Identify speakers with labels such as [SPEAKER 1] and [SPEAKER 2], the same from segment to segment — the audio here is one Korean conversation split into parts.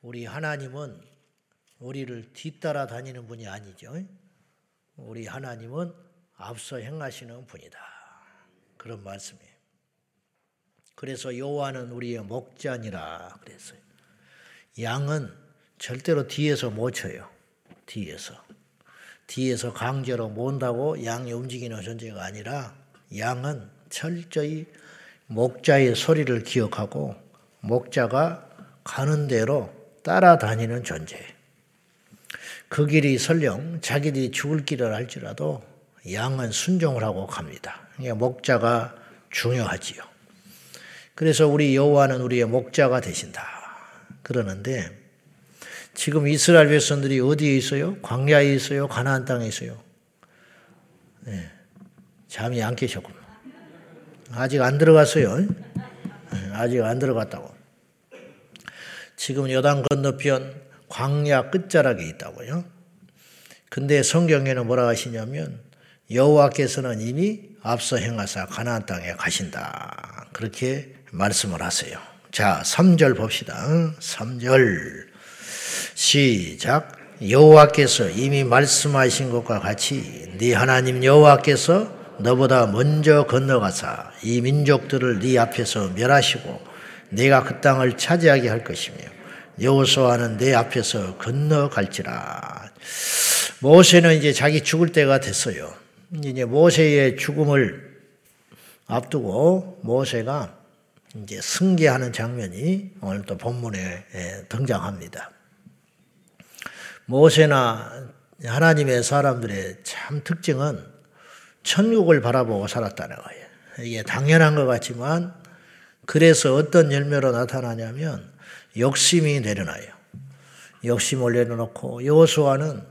[SPEAKER 1] 우리 하나님은 우리를 뒤따라 다니는 분이 아니죠. 우리 하나님은 앞서 행하시는 분이다. 그런 말씀이에요. 그래서 여호와는 우리의 목자니라 그랬어요. 양은 절대로 뒤에서 못 쳐요. 뒤에서. 뒤에서 강제로 몬다고 양이 움직이는 존재가 아니라 양은 철저히 목자의 소리를 기억하고 목자가 가는 대로 따라다니는 존재. 그 길이 설령 자기들이 죽을 길을 알지라도 양은 순종을 하고 갑니다. 목자가 중요하지요. 그래서 우리 여호와는 우리의 목자가 되신다. 그러는데 지금 이스라엘 백성들이 어디에 있어요? 광야에 있어요? 가나안 땅에 있어요? 네. 잠이 안 깨셨군. 아직 안 들어갔어요. 네. 아직 안 들어갔다고. 지금 여당 건너편 광야 끝자락에 있다고요. 근데 성경에는 뭐라 하시냐면 여호와께서는 이미 앞서 행하사 가나안 땅에 가신다. 그렇게 말씀을 하세요. 자, 3절 봅시다. 3절. 시작. 여호와께서 이미 말씀하신 것과 같이 네 하나님 여호와께서 너보다 먼저 건너가사 이 민족들을 네 앞에서 멸하시고 내가 그 땅을 차지하게 할 것이며 여호수아는 내 앞에서 건너갈지라. 모세는 이제 자기 죽을 때가 됐어요. 이제 모세의 죽음을 앞두고 모세가 이제 승계하는 장면이 오늘 또 본문에 등장합니다. 모세나 하나님의 사람들의 참 특징은 천국을 바라보고 살았다는 거예요. 이게 당연한 것 같지만 그래서 어떤 열매로 나타나냐면 욕심이 내려놔요. 욕심을 내려놓고 여호수아는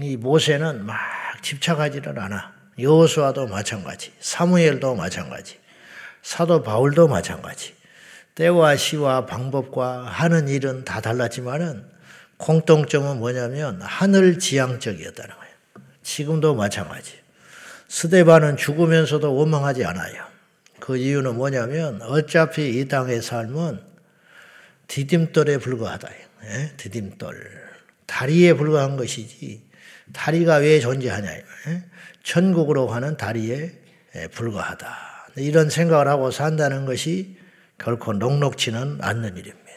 [SPEAKER 1] 이 모세는 막 집착하지를 않아. 여호수아도 마찬가지, 사무엘도 마찬가지, 사도 바울도 마찬가지. 때와 시와 방법과 하는 일은 다 달랐지만은 공통점은 뭐냐면 하늘 지향적이었다는 거예요. 지금도 마찬가지. 스데반은 죽으면서도 원망하지 않아요. 그 이유는 뭐냐면 어차피 이 땅의 삶은 디딤돌에 불과하다. 예? 디딤돌. 다리에 불과한 것이지 다리가 왜 존재하냐. 예? 천국으로 가는 다리에 예, 불과하다. 이런 생각을 하고 산다는 것이 결코 녹록치는 않는 일입니다.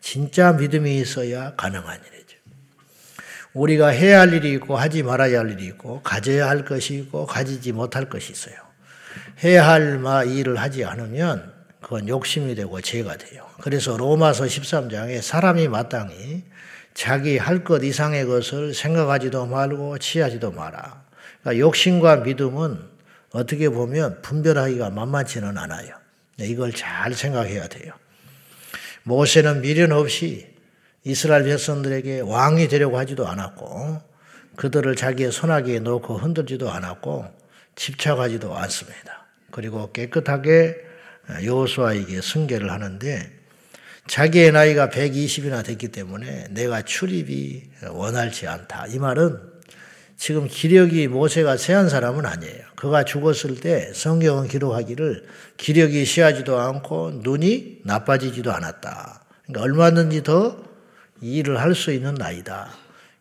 [SPEAKER 1] 진짜 믿음이 있어야 가능한 일이죠. 우리가 해야 할 일이 있고 하지 말아야 할 일이 있고 가져야 할 것이 있고 가지지 못할 것이 있어요. 해야 할 일을 하지 않으면 그건 욕심이 되고 죄가 돼요. 그래서 로마서 13장에 사람이 마땅히 자기 할 것 이상의 것을 생각하지도 말고 취하지도 마라. 그러니까 욕심과 믿음은 어떻게 보면 분별하기가 만만치는 않아요. 이걸 잘 생각해야 돼요. 모세는 미련 없이 이스라엘 백성들에게 왕이 되려고 하지도 않았고 그들을 자기의 손아귀에 놓고 흔들지도 않았고 집착하지도 않습니다. 그리고 깨끗하게 여호수아에게 승계를 하는데 자기의 나이가 120이나 됐기 때문에 내가 출입이 원활치 않다. 이 말은 지금 기력이 모세가 세한 사람은 아니에요. 그가 죽었을 때 성경은 기록하기를 기력이 쉬하지도 않고 눈이 나빠지지도 않았다. 그러니까 얼마든지 더 일을 할 수 있는 나이다.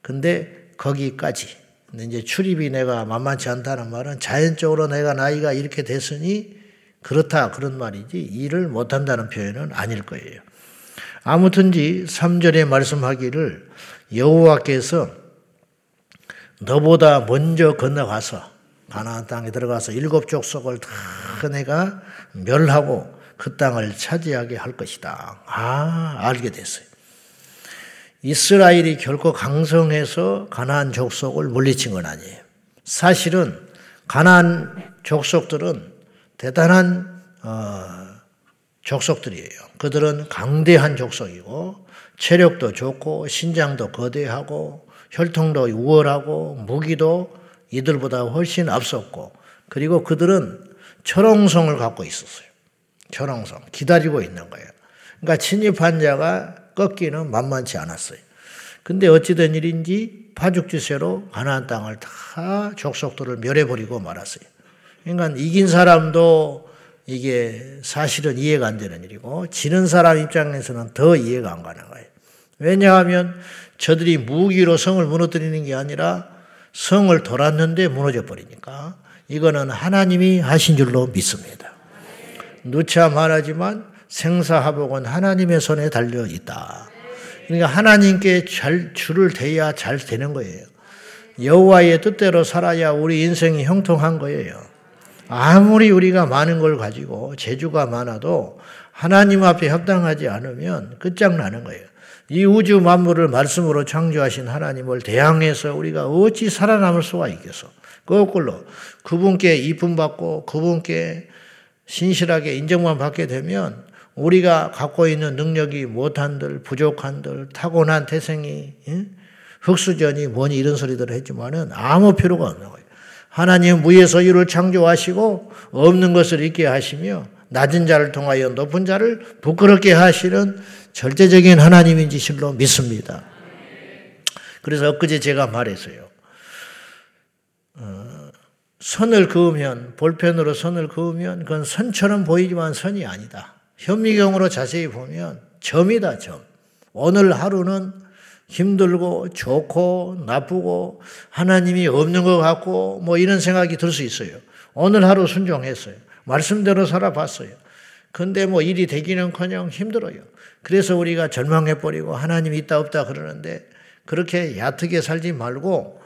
[SPEAKER 1] 근데 거기까지. 이제 출입이 내가 만만치 않다는 말은 자연적으로 내가 나이가 이렇게 됐으니 그렇다 그런 말이지 일을 못한다는 표현은 아닐 거예요. 아무튼지 3절에 말씀하기를 여호와께서 너보다 먼저 건너가서 가나안 땅에 들어가서 일곱 족속을 다 내가 멸하고 그 땅을 차지하게 할 것이다. 아, 알게 됐어요. 이스라엘이 결코 강성해서 가나안 족속을 물리친 건 아니에요. 사실은 가나안 족속들은 대단한 어, 족속들이에요. 그들은 강대한 족속이고 체력도 좋고 신장도 거대하고 혈통도 우월하고 무기도 이들보다 훨씬 앞섰고 그리고 그들은 철옹성을 갖고 있었어요. 철옹성 기다리고 있는 거예요. 그러니까 침입한 자가 꺾기는 만만치 않았어요. 근데 어찌된 일인지 파죽지세로 가나안 땅을 다 족속들을 멸해버리고 말았어요. 그러니까 이긴 사람도 이게 사실은 이해가 안 되는 일이고 지는 사람 입장에서는 더 이해가 안 가는 거예요. 왜냐하면 저들이 무기로 성을 무너뜨리는 게 아니라 성을 돌았는데 무너져 버리니까 이거는 하나님이 하신 줄로 믿습니다. 누차 말하지만 생사하복은 하나님의 손에 달려 있다. 그러니까 하나님께 잘 줄을 대야 잘 되는 거예요. 여호와의 뜻대로 살아야 우리 인생이 형통한 거예요. 아무리 우리가 많은 걸 가지고 재주가 많아도 하나님 앞에 합당하지 않으면 끝장나는 거예요. 이 우주 만물을 말씀으로 창조하신 하나님을 대항해서 우리가 어찌 살아남을 수가 있겠어? 거꾸로 그분께 이쁨 받고 그분께 신실하게 인정만 받게 되면 우리가 갖고 있는 능력이 못한들, 부족한들, 타고난 태생이, 흑수전이 뭐니 이런 소리들을 했지만은 아무 필요가 없는 거예요. 하나님 무의 소유를 창조하시고 없는 것을 있게 하시며 낮은 자를 통하여 높은 자를 부끄럽게 하시는 절대적인 하나님인지 실로 믿습니다. 그래서 엊그제 제가 말했어요. 어, 선을 그으면 볼펜으로 선을 그으면 그건 선처럼 보이지만 선이 아니다. 현미경으로 자세히 보면 점이다 점. 오늘 하루는 힘들고 좋고 나쁘고 하나님이 없는 것 같고 뭐 이런 생각이 들 수 있어요. 오늘 하루 순종했어요. 말씀대로 살아봤어요. 근데 뭐 일이 되기는 커녕 힘들어요. 그래서 우리가 절망해버리고 하나님 있다 없다 그러는데 그렇게 얕게 살지 말고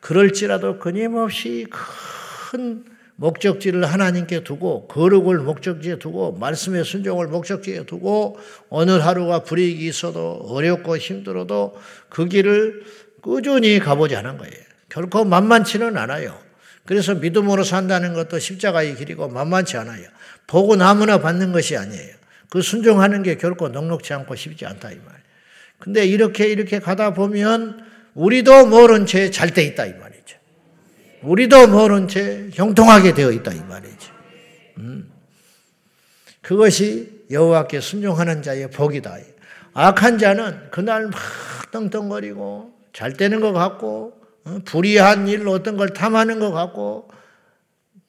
[SPEAKER 1] 그럴지라도 끊임없이 큰 목적지를 하나님께 두고 거룩을 목적지에 두고 말씀의 순종을 목적지에 두고 오늘 하루가 불이익이 있어도 어렵고 힘들어도 그 길을 꾸준히 가보자는 거예요. 결코 만만치는 않아요. 그래서 믿음으로 산다는 것도 십자가의 길이고 만만치 않아요. 보고 나무나 받는 것이 아니에요. 그 순종하는 게 결코 넉넉지 않고 쉽지 않다 이 말. 근데 이렇게 이렇게 가다 보면 우리도 모른 채잘돼 있다 이 말이죠. 우리도 모른 채 형통하게 되어 있다 이 말이죠. 음. 그것이 여호와께 순종하는 자의 복이다. 악한 자는 그날 막 떵떵거리고 잘 되는 것 같고 어, 불의한 일로 어떤 걸 탐하는 것 같고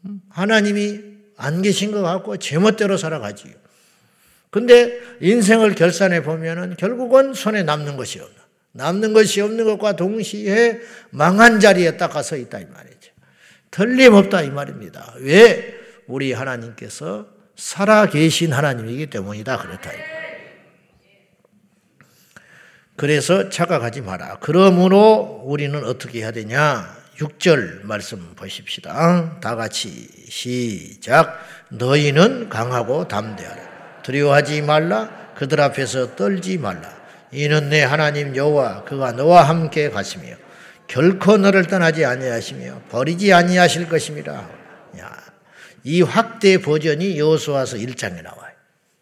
[SPEAKER 1] 음, 하나님이 안 계신 것 같고 제멋대로 살아가지요. 근데 인생을 결산해 보면은 결국은 손에 남는 것이 없는, 남는 것이 없는 것과 동시에 망한 자리에 딱 가서 있다 이 말이죠. 틀림없다 이 말입니다. 왜? 우리 하나님께서 살아 계신 하나님이기 때문이다 그렇다. 그래서 착각하지 마라. 그러므로 우리는 어떻게 해야 되냐? 6절 말씀 보십시다. 다 같이 시작. 너희는 강하고 담대하라. 두려워하지 말라 그들 앞에서 떨지 말라 이는 내 하나님 여호와 그가 너와 함께 가시며 결코 너를 떠나지 아니하시며 버리지 아니하실 것입니다. 야, 이 확대 버전이 여호수아서 1장에 나와요.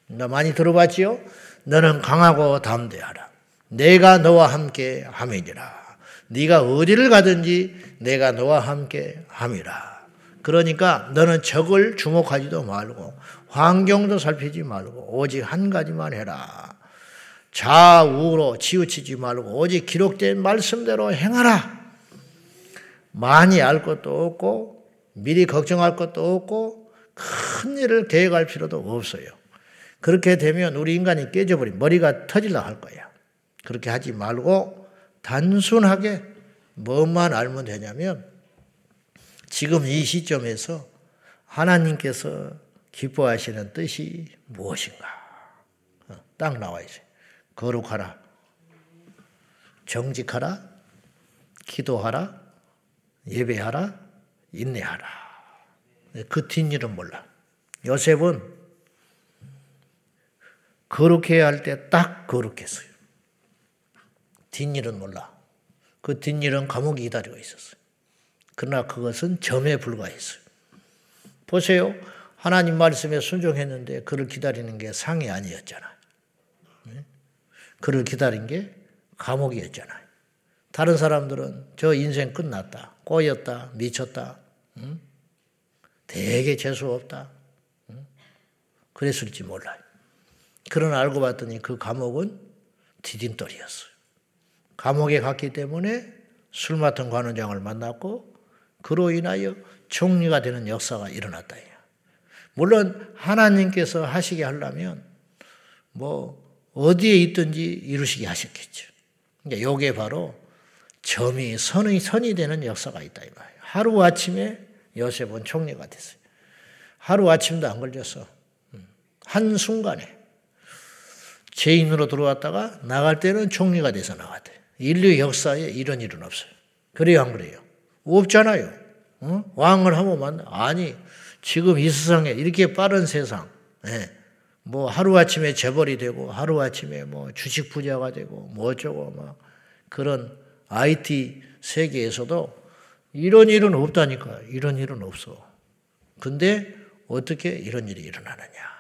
[SPEAKER 1] 너 많이 들어봤지요? 너는 강하고 담대하라. 내가 너와 함께 함이니라. 네가 어디를 가든지 내가 너와 함께 함이라. 그러니까 너는 적을 주목하지도 말고 환경도 살피지 말고 오직 한 가지만 해라. 좌우로 치우치지 말고 오직 기록된 말씀대로 행하라. 많이 알 것도 없고 미리 걱정할 것도 없고 큰 일을 계획할 필요도 없어요. 그렇게 되면 우리 인간이 깨져버린 머리가 터질라 할 거야. 그렇게 하지 말고 단순하게 뭐만 알면 되냐면 지금 이 시점에서 하나님께서 기뻐하시는 뜻이 무엇인가? 어, 딱 나와 있어요. 거룩하라. 정직하라. 기도하라. 예배하라. 인내하라. 그 뒷일은 몰라. 요셉은 거룩해야 할 때 딱 거룩했어요. 뒷일은 몰라. 그 뒷일은 감옥이 기다리고 있었어요. 그러나 그것은 점에 불과했어요. 보세요. 하나님 말씀에 순종했는데 그를 기다리는 게 상이 아니었잖아요. 그를 기다린 게 감옥이었잖아요. 다른 사람들은 저 인생 끝났다, 꼬였다, 미쳤다, 응? 되게 재수 없다. 응? 그랬을지 몰라요. 그러나 알고 봤더니 그 감옥은 디딤돌이었어요. 감옥에 갔기 때문에 술 맡은 관원장을 만났고 그로 인하여 총리가 되는 역사가 일어났다. 물론 하나님께서 하시게 하려면 뭐 어디에 있든지 이루시게 하셨겠죠. 그러니까 요게 바로 점이 선이 선이 되는 역사가 있다 이 말이에요. 하루 아침에 요셉은 총리가 됐어요. 하루 아침도 안 걸렸어. 음. 한 순간에 죄인으로 들어왔다가 나갈 때는 총리가 돼서 나갔대. 인류 역사에 이런 일은 없어요. 그래요, 안 그래요? 없잖아요. 어? 왕을 하면 만 아니 지금 이 세상에 이렇게 빠른 세상, 예. 뭐 하루아침에 재벌이 되고 하루아침에 뭐 주식 부자가 되고 뭐 어쩌고 막 그런 IT 세계에서도 이런 일은 없다니까. 이런 일은 없어. 근데 어떻게 이런 일이 일어나느냐?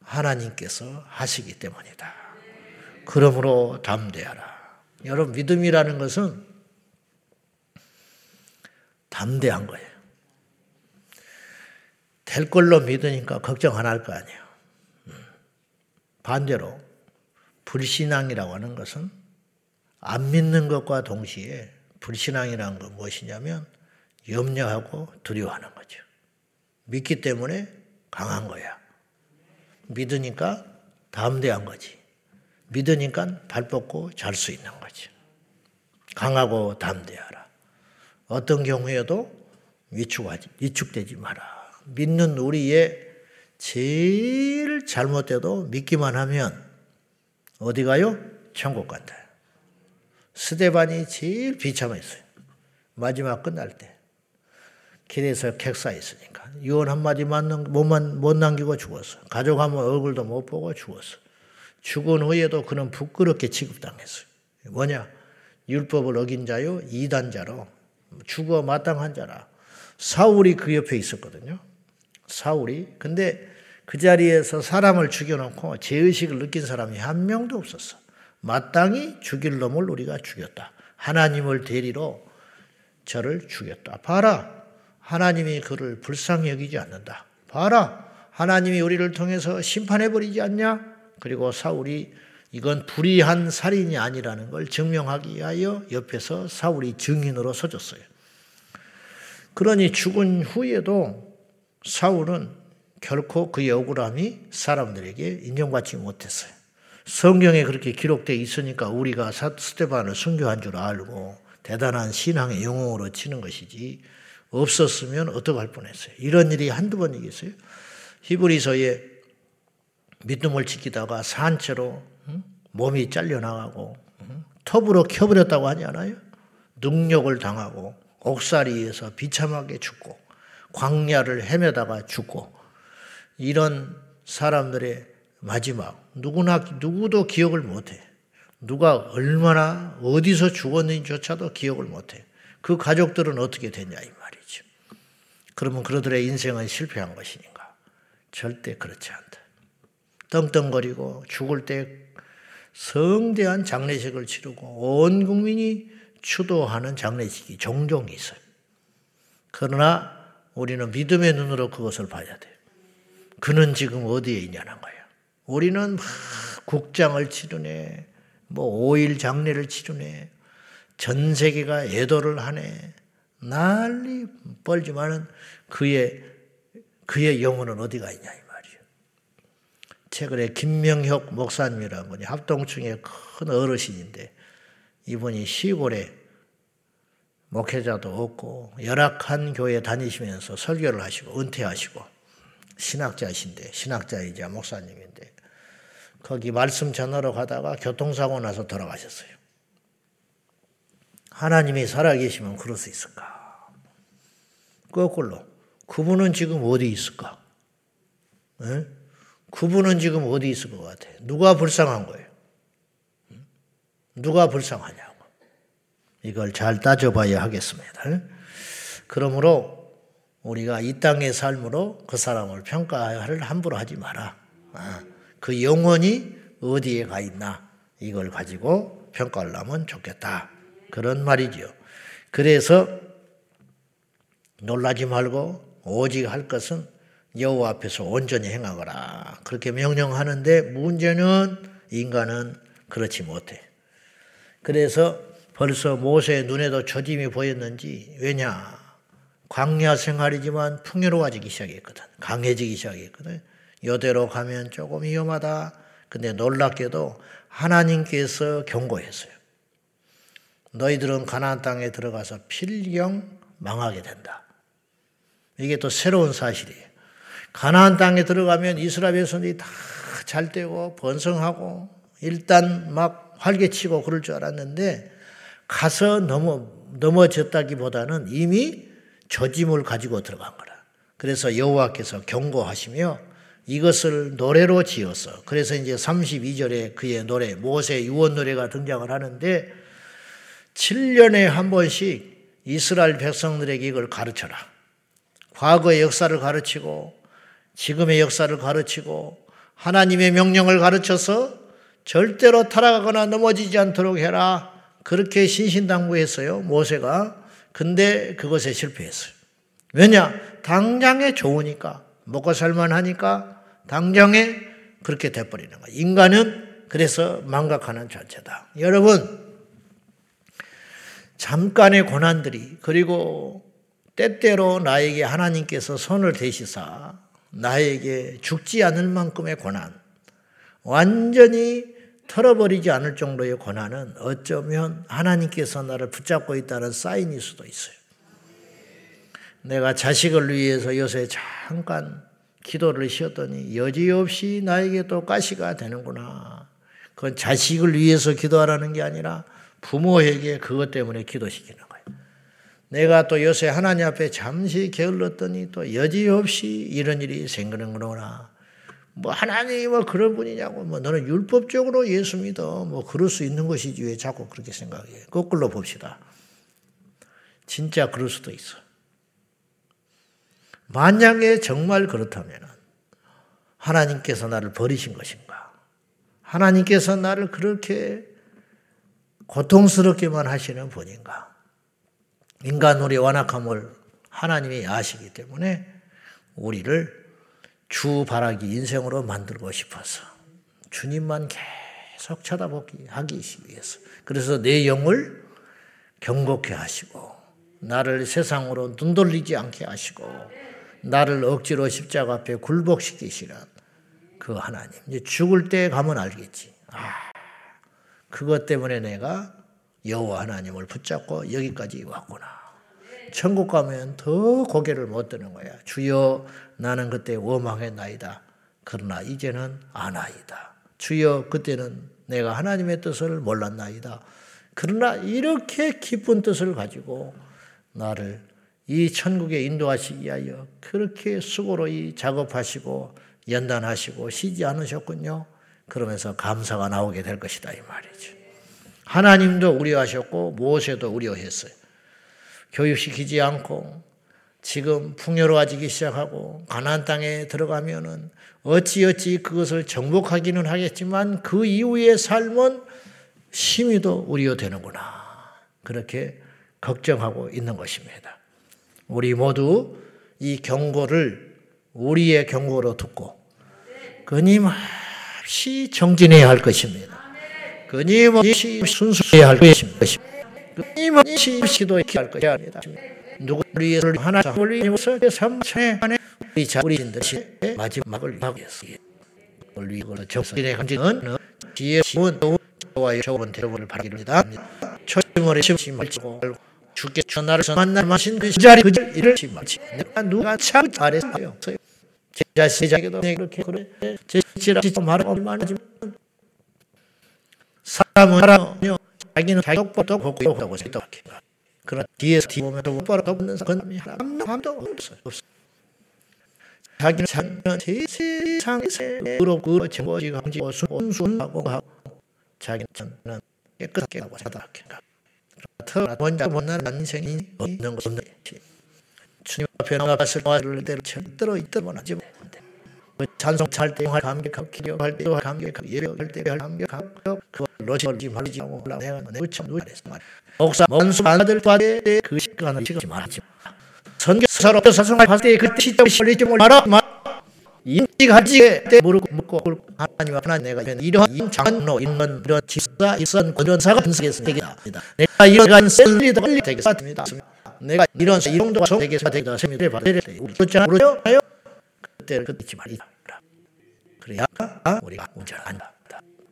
[SPEAKER 1] 하나님께서 하시기 때문이다. 그러므로 담대하라. 여러분, 믿음이라는 것은 담대한 거예요. 될 걸로 믿으니까 걱정 안 할 거 아니에요. 음. 반대로 불신앙이라고 하는 것은 안 믿는 것과 동시에 불신앙이라는 건 무엇이냐면 염려하고 두려워하는 거죠. 믿기 때문에 강한 거야. 믿으니까 담대한 거지. 믿으니까 발 뻗고 잘 수 있는 거지. 강하고 담대하라. 어떤 경우에도 위축하지, 위축되지 마라. 믿는 우리의 제일 잘못돼도 믿기만 하면 어디 가요? 천국 간다. 스데반이 제일 비참했어요. 마지막 끝날 때. 길에서 객사했으니까. 유언 한마디 못만, 못 남기고 죽었어. 한번 얼굴도 못 보고 죽었어. 죽은 후에도 그는 부끄럽게 취급당했어요. 뭐냐? 율법을 어긴 자요, 이단자로 죽어 마땅한 자라. 사울이 그 옆에 있었거든요. 사울이. 근데 그 자리에서 사람을 죽여놓고 죄의식을 느낀 사람이 한 명도 없었어. 마땅히 죽일 놈을 우리가 죽였다. 하나님을 대리로 저를 죽였다. 봐라. 하나님이 그를 불쌍히 여기지 않는다. 봐라. 하나님이 우리를 통해서 심판해버리지 않냐? 그리고 사울이 이건 불의한 살인이 아니라는 걸 증명하기 위하여 옆에서 사울이 증인으로 서줬어요. 그러니 죽은 후에도 사울은 결코 그의 억울함이 사람들에게 인정받지 못했어요. 성경에 그렇게 기록되어 있으니까 우리가 스테반을 순교한 줄 알고 대단한 신앙의 영웅으로 치는 것이지 없었으면 어떡할 뻔했어요. 이런 일이 한두 번이겠어요? 히브리서에 믿음을 지키다가 산채로 몸이 잘려나가고 톱으로 켜버렸다고 하지 않아요? 능력을 당하고 옥살이에서 비참하게 죽고 광야를 헤매다가 죽고 이런 사람들의 마지막 누구나 누구도 기억을 못해. 누가 얼마나 어디서 죽었는지조차도 기억을 못해. 그 가족들은 어떻게 됐냐 이 말이죠. 그러면 그들의 인생은 실패한 것이니까 절대 그렇지 않다. 떵떵거리고 죽을 때 성대한 장례식을 치르고 온 국민이 추도하는 장례식이 종종 있어요. 그러나 우리는 믿음의 눈으로 그것을 봐야 돼요. 그는 지금 어디에 있냐는 거예요. 우리는 막 국장을 치르네, 뭐 5일 장례를 치르네, 전 세계가 애도를 하네. 난리 뻘지만은 그의 그의 영혼은 어디가 있냐 이 말이에요. 최근에 김명혁 목사님이라는 분이 합동층의 큰 어르신인데 이분이 시골에 목회자도 없고 열악한 교회 다니시면서 설교를 하시고 은퇴하시고 신학자이신데 신학자이자 목사님인데 거기 말씀 전하러 가다가 교통사고 나서 돌아가셨어요. 하나님이 살아계시면 그럴 수 있을까? 거꾸로 그분은 지금 어디 있을까? 에? 그분은 지금 어디 있을 것 같아? 누가 불쌍한 거예요? 누가 불쌍하냐고. 이걸 잘 따져봐야 하겠습니다. 그러므로 우리가 이 땅의 삶으로 그 사람을 평가를 함부로 하지 마라. 아, 그 영혼이 어디에 가 있나 이걸 가지고 평가를 하면 좋겠다. 그런 말이죠. 그래서 놀라지 말고 오직 할 것은 여호와 앞에서 온전히 행하거라. 그렇게 명령하는데 문제는 인간은 그렇지 못해. 그래서 벌써 모세의 눈에도 초짐이 보였는지 왜냐? 광야 생활이지만 풍요로워지기 시작했거든. 강해지기 시작했거든. 여대로 가면 조금 위험하다. 근데 놀랍게도 하나님께서 경고했어요. 너희들은 가나안 땅에 들어가서 필경 망하게 된다. 이게 또 새로운 사실이에요. 가나안 땅에 들어가면 이스라엘 백성들이 다 잘 되고 번성하고 일단 막 활개치고 그럴 줄 알았는데 가서 넘어 넘어졌다기보다는 이미 저짐을 가지고 들어간 거라. 그래서 여호와께서 경고하시며 이것을 노래로 지어서 그래서 이제 32절에 그의 노래 모세 유언 노래가 등장을 하는데 7년에 한 번씩 이스라엘 백성들에게 이걸 가르쳐라. 과거의 역사를 가르치고 지금의 역사를 가르치고 하나님의 명령을 가르쳐서 절대로 타락하거나 넘어지지 않도록 해라. 그렇게 신신당부했어요. 모세가. 근데 그것에 실패했어요. 왜냐? 당장에 좋으니까. 먹고 살만하니까 당장에 그렇게 돼버리는 거예요. 인간은 그래서 망각하는 존재다. 여러분, 잠깐의 고난들이 그리고 때때로 나에게 하나님께서 손을 대시사 나에게 죽지 않을 만큼의 고난, 완전히 털어버리지 않을 정도의 고난은 어쩌면 하나님께서 나를 붙잡고 있다는 사인일 수도 있어요. 내가 자식을 위해서 요새 잠깐 기도를 쉬었더니 여지없이 나에게 또 가시가 되는구나. 그건 자식을 위해서 기도하라는 게 아니라 부모에게 그것 때문에 기도시키는 거예요. 내가 또 요새 하나님 앞에 잠시 게을렀더니 또 여지없이 이런 일이 생기는구나. 뭐 하나님이 뭐 그런 분이냐고 뭐 너는 율법적으로 예수 믿어 뭐 그럴 수 있는 것이지 왜 자꾸 그렇게 생각해. 거꾸로 봅시다. 진짜 그럴 수도 있어. 만약에 정말 그렇다면 하나님께서 나를 버리신 것인가? 하나님께서 나를 그렇게 고통스럽게만 하시는 분인가? 인간 우리 완악함을 하나님이 아시기 때문에 우리를 주 바라기 인생으로 만들고 싶어서 주님만 계속 쳐다보기 하기 위해서 그래서 내 영을 경고케 하시고 나를 세상으로 눈 돌리지 않게 하시고 나를 억지로 십자가 앞에 굴복시키시는 그 하나님. 이제 죽을 때 가면 알겠지. 아, 그것 때문에 내가 여호와 하나님을 붙잡고 여기까지 왔구나. 천국 가면 더 고개를 못 드는 거야. 주여 나는 그때 원망했나이다. 그러나 이제는 아나이다. 주여 그때는 내가 하나님의 뜻을 몰랐나이다. 그러나 이렇게 기쁜 뜻을 가지고 나를 이 천국에 인도하시기 위하여 그렇게 수고로 이 작업하시고 연단하시고 쉬지 않으셨군요. 그러면서 감사가 나오게 될 것이다 이 말이죠. 하나님도 우려하셨고 모세도 우려했어요. 교육시키지 않고 지금 풍요로워지기 시작하고 가나안 땅에 들어가면은 어찌어찌 그것을 정복하기는 하겠지만 그 이후의 삶은 심히도 우려되는구나. 그렇게 걱정하고 있는 것입니다. 우리 모두 이 경고를 우리의 경고로 듣고 끊임없이 정진해야 할 것입니다. 끊임없이 순수해야 할 것입니다. 끊임없이 기도해야 할 것입니다. 누구를 위해서 하나 올리면서 삼천에 안에 우리 자 우리인듯이 마지막을 하고 있습니다. 위고 정신의 간지는 지혜 시원 와 좋은 대접을 바라기입니다. 초심을 심심하고 주께 전화를 만날 마신 그 자리 그 자리를 심하지 내가 누가 참 잘했어요. 제 자식에게도 그렇게 그래 제지라지 말하고 말하지만 사람은 사람이요 자기는 자격법도 걷고 하고 생각해. 그러나 뒤에서 뒤 보면 똑바로 걷는 사람이 한명도 없어요. 자기는 자기는 세상에 그렇고 정보지 강지고 순순하고 하고 자기는 깨끗하게 하고 사다하게 더 먼저 못난 인생이 없는 것 없는 주님 앞에 나갔을 때를 절대로 있더만 하지 못한대. 찬송 찰때 감격하고 기도할 때 감격하고 예배할 때 감격하고 그걸로 걸지 말지 하고 내 우참 누에서 말. 목사 원수 아들 과대 그 시간을 지금 말하지 마. 선교사로 사성할 봤을 때그 시점 걸리지 말아. 인지하지 때 무릎 묻고 하나님 앞에 내가 이러한 장로 있는 이런 집사 이런 권사가 분석해서 되겠습니다. 내가 이러한 셀리도 빨리 되겠습니다. 내가 이런 이 정도가 세계사 되다 세미를 받을 때 우리 그렇잖아 그렇죠? 그때를 그때 말이다. 그래야 우리가 문제를 안다.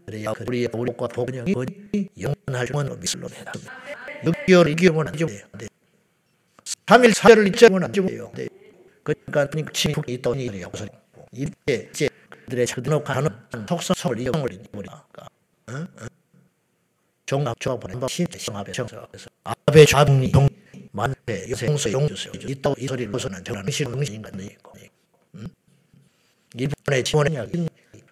[SPEAKER 1] 그래야 우리 우리과 복원형이 영원할 줄은 미술로 해다. 6개월 2개월은 안 돼. 3일 4일을 잊자면 안 돼요. 그러니까 친구이 일이 없어. 이때 이제 그들의 차드놓하는 속성을 이용을 우리가 종합 조합은 성합의 정서에서 아베 좌북리 동 만대 요생서 용주서 이따 이 소리를 벗어난 저는 신흥신 인간도 있고 일본의 지원의 이야기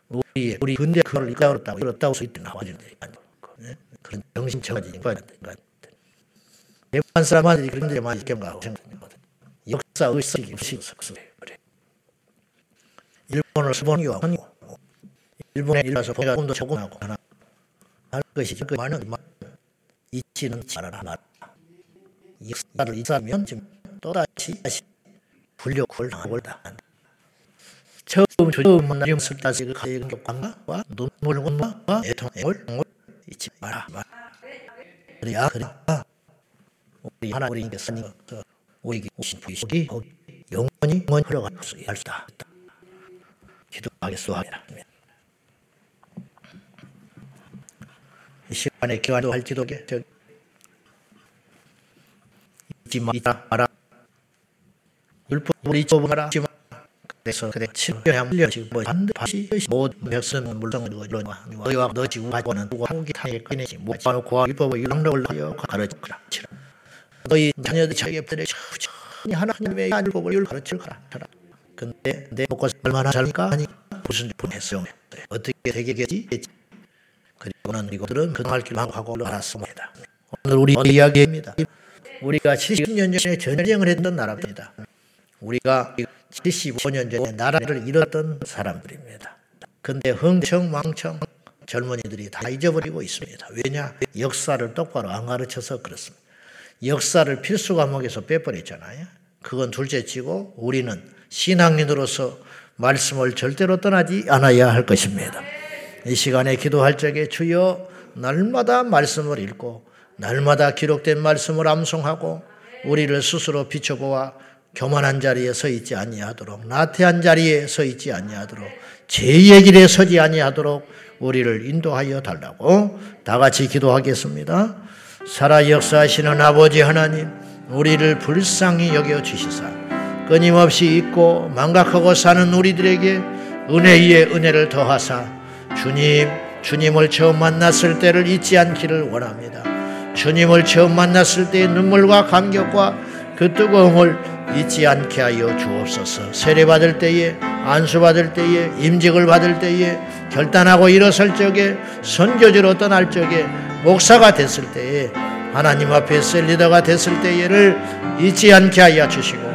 [SPEAKER 1] 우리 우리 근대 그걸 이끌었다고 이끌었다고 수 있다 나와지는 그런 정신 정화지 인간 대만 사람한테 그런 데 많이 경험하고 역사 의식이 없이 그래. 일본을 수본이와 일본에 일어서 좀더 조금 하고 하나 할 것이 그 많은 잊지는 말아라 말 역사를 잊으면 또다시 다시 불력을 당하고 다 처음 만나면 쓸다시 그 가진 교관과 눈물과 애통을 잊지 마라 그래야 그래야 우리 하나님께서 우리에게 오신 부이시 영원히 영원히 흘러갈 수 있다 기도하겠소합니다. 이 시간에 기도도 할지도 저 잊지 마라. 율법을 잊지 마라. 그래서 그래 치료야 물려 지금 뭐 반드시 백성은 물성을 이루어와 너희와 너 지구 가고는 누구 한국이 타에 꺼내지 못하고 율법의 율법을 하여 가르치라 너희 자녀들 자기들의 천천히 하나님의 율법을 가르치라 근데 내 먹고 얼마나 잘까 하니 무슨 분했어요. 어떻게 되겠지? 그리고는 이것들은 그동안 길망하고 알았습니다. 오늘 우리 이야기입니다. 우리가 70년 전에 전쟁을 했던 나라입니다. 우리가 75년 전에 나라를 잃었던 사람들입니다. 근데 흥청 망청 젊은이들이 다 잊어버리고 있습니다. 왜냐? 역사를 똑바로 안 가르쳐서 그렇습니다. 역사를 필수 과목에서 빼버렸잖아요. 그건 둘째치고 우리는 신앙인으로서 말씀을 절대로 떠나지 않아야 할 것입니다. 이 시간에 기도할 적에 주여 날마다 말씀을 읽고 날마다 기록된 말씀을 암송하고 우리를 스스로 비춰보아 교만한 자리에 서 있지 아니하도록 나태한 자리에 서 있지 아니하도록 제 얘기에 서지 아니하도록 우리를 인도하여 달라고 다 같이 기도하겠습니다. 살아 역사하시는 아버지 하나님 우리를 불쌍히 여겨 주시사 끊임없이 잊고 망각하고 사는 우리들에게 은혜 위에 은혜를 더하사 주님, 주님을 처음 만났을 때를 잊지 않기를 원합니다. 주님을 처음 만났을 때의 눈물과 감격과 그 뜨거움을 잊지 않게 하여 주옵소서. 세례 받을 때에, 안수 받을 때에, 임직을 받을 때에, 결단하고 일어설 적에, 선교지로 떠날 적에, 목사가 됐을 때에, 하나님 앞에 셀 리더가 됐을 때를 잊지 않게 하여 주시고,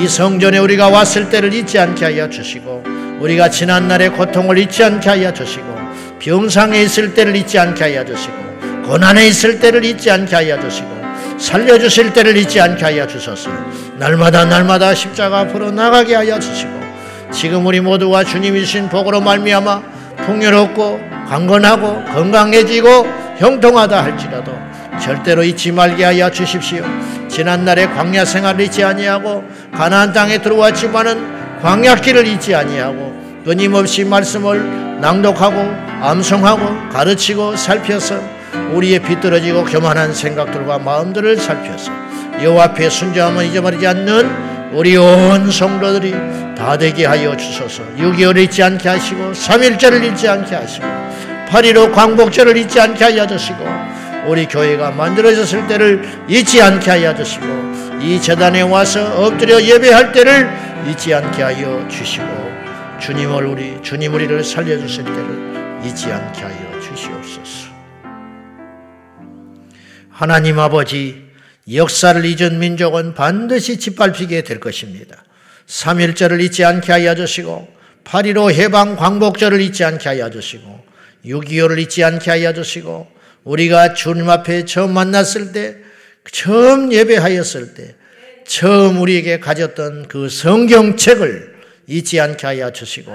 [SPEAKER 1] 이 성전에 우리가 왔을 때를 잊지 않게 하여 주시고 우리가 지난 날의 고통을 잊지 않게 하여 주시고 병상에 있을 때를 잊지 않게 하여 주시고 고난에 있을 때를 잊지 않게 하여 주시고 살려주실 때를 잊지 않게 하여 주소서 날마다 날마다 십자가 앞으로 나가게 하여 주시고 지금 우리 모두가 주님이신 복으로 말미암아 풍요롭고 강건하고 건강해지고 형통하다 할지라도 절대로 잊지 말게 하여 주십시오. 지난날의 광야 생활을 잊지 아니하고 가나안 땅에 들어왔지만은 광야길을 잊지 아니하고 끊임없이 말씀을 낭독하고 암송하고 가르치고 살펴서 우리의 비뚤어지고 교만한 생각들과 마음들을 살펴서 여호와 앞에 순종함을 잊어버리지 않는 우리 온 성도들이 다 되게 하여 주소서. 6개월 잊지 않게 하시고 3일절을 잊지 않게 하시고 8.15 광복절을 잊지 않게 하여 주시고 우리 교회가 만들어졌을 때를 잊지 않게 하여 주시고 이 재단에 와서 엎드려 예배할 때를 잊지 않게 하여 주시고 주님을 우리 주님 우리를 살려 주실 때를 잊지 않게 하여 하나님 아버지 역사를 잊은 민족은 반드시 짓밟히게 될 것입니다. 3일절을 잊지 않게 하여 주시고 8.15 해방 광복절을 잊지 않게 하여 주시고 6.25를 잊지 않게 하여 주시고 우리가 주님 앞에 처음 만났을 때, 처음 예배하였을 때, 처음 우리에게 가졌던 그 성경책을 잊지 않게 하여 주시고,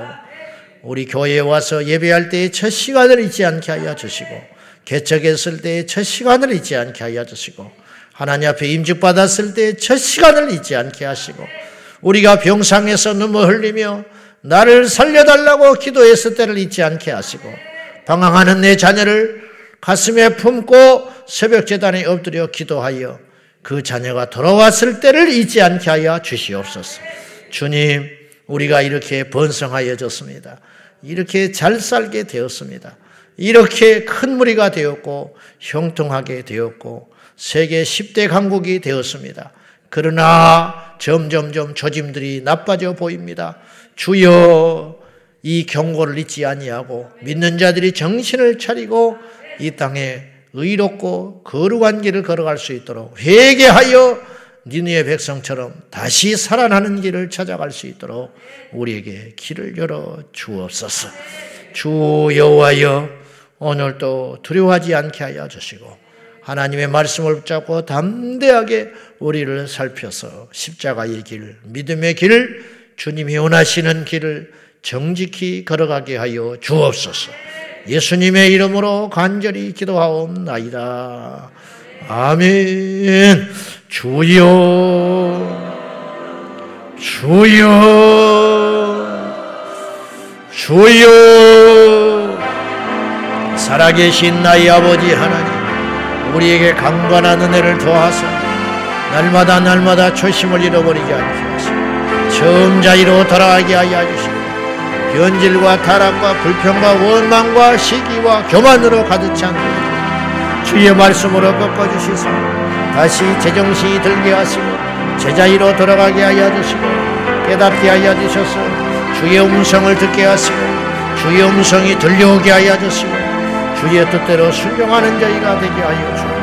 [SPEAKER 1] 우리 교회에 와서 예배할 때의 첫 시간을 잊지 않게 하여 주시고, 개척했을 때의 첫 시간을 잊지 않게 하여 주시고, 하나님 앞에 임직받았을 때첫 시간을 잊지 않게 하시고 우리가 병상에서 눈물 흘리며 나를 살려달라고 기도했을 때를 잊지 않게 하시고 방황하는 내 자녀를 가슴에 품고 새벽 재단에 엎드려 기도하여 그 자녀가 돌아왔을 때를 잊지 않게 하여 주시옵소서. 주님, 우리가 이렇게 번성하여졌습니다. 이렇게 잘 살게 되었습니다. 이렇게 큰 무리가 되었고 형통하게 되었고 세계 10대 강국이 되었습니다. 그러나 점점점 조짐들이 나빠져 보입니다. 주여 이 경고를 잊지 아니하고 믿는 자들이 정신을 차리고 이 땅에 의롭고 거룩한 길을 걸어갈 수 있도록 회개하여 니느의 백성처럼 다시 살아나는 길을 찾아갈 수 있도록 우리에게 길을 열어 주옵소서. 주 여호와여 오늘도 두려워하지 않게 하여 주시고 하나님의 말씀을 붙잡고 담대하게 우리를 살펴서 십자가의 길, 믿음의 길, 주님이 원하시는 길을 정직히 걸어가게 하여 주옵소서. 예수님의 이름으로 간절히 기도하옵나이다. 아멘. 주여, 주여, 주여. 살아계신 나의 아버지 하나님, 우리에게 강건한 은혜를 더하사 날마다 날마다 초심을 하시고 처음 자리로 돌아가게 하여 주시고 변질과 타락과 불평과 원망과 시기와 교만으로 가득 찬 주의 말씀으로 꺾어주시소 다시 제정신이 들게 하시고 제자리로 돌아가게 하여 주시고 깨닫게 하여 주셔서. 주의 음성을 듣게 하시고 주의 음성이 들려오게 하여 주시고 주의 뜻대로 순종하는 저희가 되게 하여 주옵소서